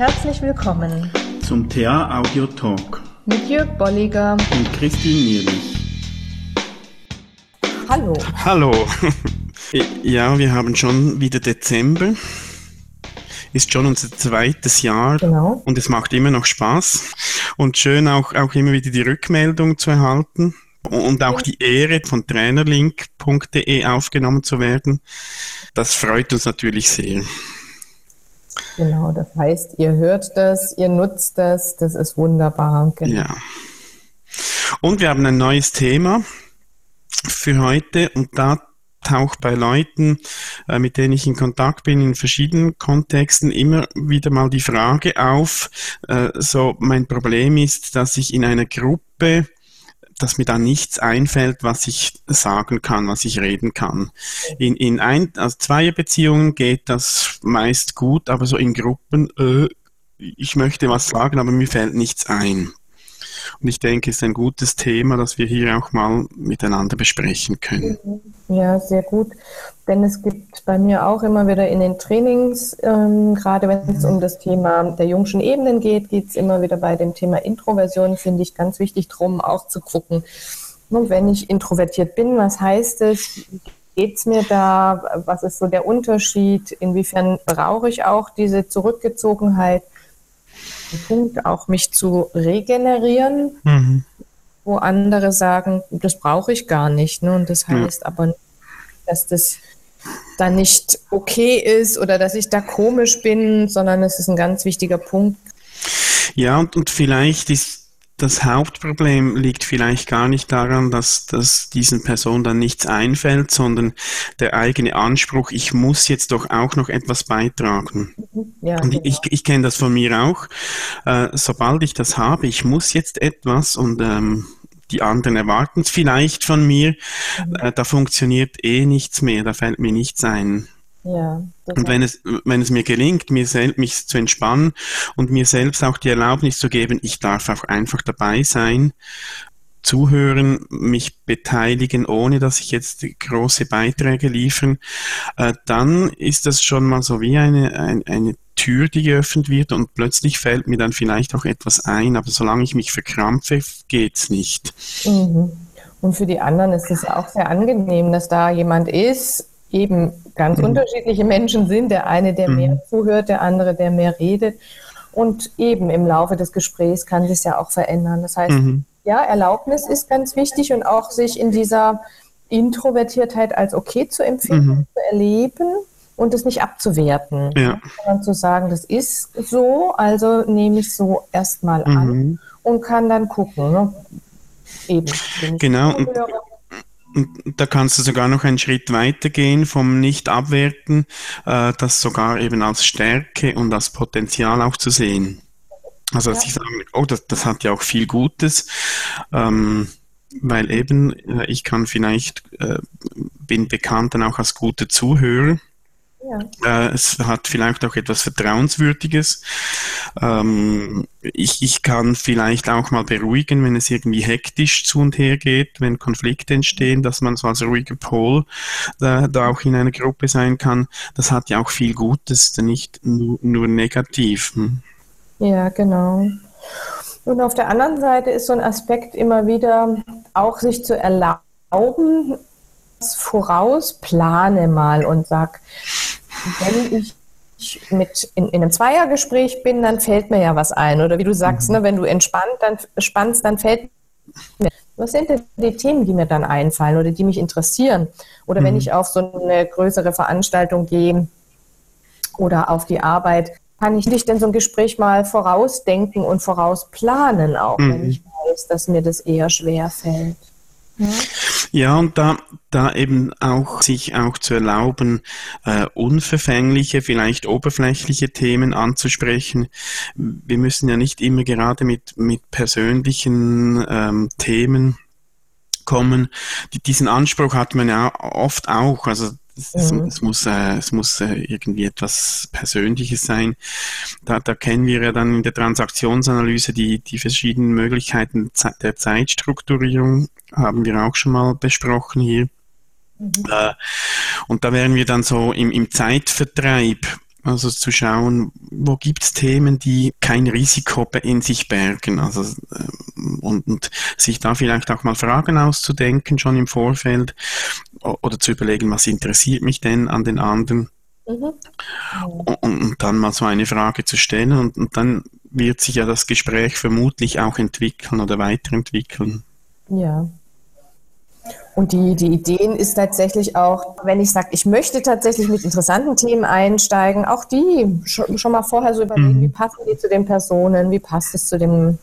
Herzlich willkommen zum TA Audio Talk mit Jörg Bolliger und Christine Nierlich. Hallo. Hallo. Ja, wir haben schon wieder Dezember. Ist schon unser zweites Jahr genau. und es macht immer noch Spaß. Und schön auch, auch immer wieder die Rückmeldung zu erhalten und auch die Ehre von trainerlink.de aufgenommen zu werden. Das freut uns natürlich sehr. Genau, das heißt, ihr hört das, ihr nutzt das, das ist wunderbar. Genau. Ja. Und wir haben ein neues Thema für heute und da taucht bei Leuten, äh, mit denen ich in Kontakt bin, in verschiedenen Kontexten immer wieder mal die Frage auf, äh, so mein Problem ist, dass ich in einer Gruppe dass mir da nichts einfällt, was ich sagen kann, was ich reden kann. In, in ein, also Zweierbeziehungen geht das meist gut, aber so in Gruppen, äh, ich möchte was sagen, aber mir fällt nichts ein. Und ich denke, es ist ein gutes Thema, das wir hier auch mal miteinander besprechen können. Ja, sehr gut. Denn es gibt bei mir auch immer wieder in den Trainings, ähm, gerade wenn es um das Thema der jungschen Ebenen geht, geht es immer wieder bei dem Thema Introversion, finde ich ganz wichtig, drum auch zu gucken. Und wenn ich introvertiert bin, was heißt es? Geht es mir da? Was ist so der Unterschied? Inwiefern brauche ich auch diese Zurückgezogenheit? Punkt, auch mich zu regenerieren, mhm. wo andere sagen, das brauche ich gar nicht. Ne? Und das heißt ja. aber, dass das dann nicht okay ist oder dass ich da komisch bin, sondern es ist ein ganz wichtiger Punkt. Ja, und, und vielleicht ist das Hauptproblem liegt vielleicht gar nicht daran, dass, dass diesen Personen dann nichts einfällt, sondern der eigene Anspruch, ich muss jetzt doch auch noch etwas beitragen. Mhm. Ja, und genau. ich, ich kenne das von mir auch. Äh, sobald ich das habe, ich muss jetzt etwas und ähm, die anderen erwarten es vielleicht von mir, mhm. äh, da funktioniert eh nichts mehr, da fällt mir nichts ein. Ja, und wenn es, wenn es mir gelingt, mir selbst mich zu entspannen und mir selbst auch die Erlaubnis zu geben, ich darf auch einfach dabei sein, zuhören, mich beteiligen, ohne dass ich jetzt große Beiträge liefern, äh, dann ist das schon mal so wie eine, eine, eine Tür, die geöffnet wird und plötzlich fällt mir dann vielleicht auch etwas ein, aber solange ich mich verkrampfe, geht's nicht. Mhm. Und für die anderen ist es auch sehr angenehm, dass da jemand ist, eben ganz mhm. unterschiedliche Menschen sind. Der eine, der mhm. mehr zuhört, der andere, der mehr redet. Und eben im Laufe des Gesprächs kann sich ja auch verändern. Das heißt, mhm. ja, Erlaubnis ist ganz wichtig und auch sich in dieser Introvertiertheit als okay zu empfinden, mhm. zu erleben und es nicht abzuwerten. Ja. Sondern zu sagen, das ist so, also nehme ich so erstmal an mhm. und kann dann gucken. Ne? Eben. Genau. Und, und da kannst du sogar noch einen Schritt weiter gehen vom Nicht-Abwerten, äh, das sogar eben als Stärke und als Potenzial auch zu sehen. Also dass ja. ich sage, oh, das, das hat ja auch viel Gutes, ähm, weil eben äh, ich kann vielleicht, äh, bin bekannt dann auch als guter Zuhörer ja. Äh, es hat vielleicht auch etwas Vertrauenswürdiges. Ähm, ich, ich kann vielleicht auch mal beruhigen, wenn es irgendwie hektisch zu und her geht, wenn Konflikte entstehen, dass man so als ruhiger Pol äh, da auch in einer Gruppe sein kann. Das hat ja auch viel Gutes, nicht nur, nur negativ. Hm? Ja, genau. Und auf der anderen Seite ist so ein Aspekt immer wieder auch sich zu erlauben, voraus, plane mal und sag, wenn ich mit in, in, einem Zweiergespräch bin, dann fällt mir ja was ein. Oder wie du sagst, mhm. ne, wenn du entspannt, dann spannst, dann fällt mir. Was sind denn die Themen, die mir dann einfallen oder die mich interessieren? Oder mhm. wenn ich auf so eine größere Veranstaltung gehe oder auf die Arbeit, kann ich nicht denn so ein Gespräch mal vorausdenken und vorausplanen, auch mhm. wenn ich weiß, dass mir das eher schwer fällt. Ja, und da, da eben auch sich auch zu erlauben, äh, unverfängliche, vielleicht oberflächliche Themen anzusprechen. Wir müssen ja nicht immer gerade mit, mit persönlichen ähm, Themen kommen. Die, diesen Anspruch hat man ja oft auch. Also es, mhm. es, muss, äh, es muss äh, irgendwie etwas Persönliches sein. Da, da kennen wir ja dann in der Transaktionsanalyse die, die verschiedenen Möglichkeiten der Zeitstrukturierung, haben wir auch schon mal besprochen hier. Mhm. Äh, und da wären wir dann so im, im Zeitvertreib Also zu schauen, wo gibt es Themen, die kein Risiko in sich bergen. Also, ähm, und, und sich da vielleicht auch mal Fragen auszudenken, schon im Vorfeld, oder zu überlegen, was interessiert mich denn an den anderen. Mhm. Und, und, dann mal so eine Frage zu stellen und, und dann wird sich ja das Gespräch vermutlich auch entwickeln oder weiterentwickeln. Ja, und die, die Ideen ist tatsächlich auch, wenn ich sage, ich möchte tatsächlich mit interessanten Themen einsteigen, auch die schon, schon mal vorher so überlegen, mhm. wie passen die zu den Personen, wie passt es zu dem,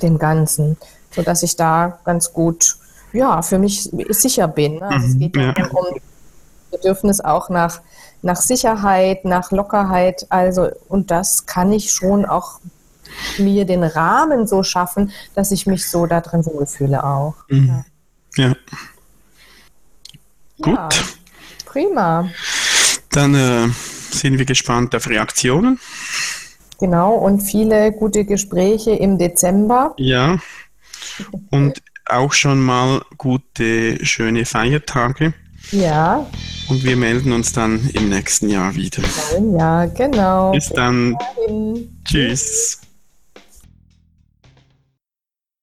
dem Ganzen, sodass ich da ganz gut, ja, für mich sicher bin. Ne? Also mhm. es geht ja. um Bedürfnis auch nach, nach Sicherheit, nach Lockerheit, also, und das kann ich schon auch mir den Rahmen so schaffen, dass ich mich so da drin wohlfühle auch. Mhm. Ja. Ja. Gut. Ja, prima. Dann äh, sind wir gespannt auf Reaktionen. Genau, und viele gute Gespräche im Dezember. Ja. Und auch schon mal gute, schöne Feiertage. Ja. Und wir melden uns dann im nächsten Jahr wieder. Ja, genau. Bis dann. Tschüss.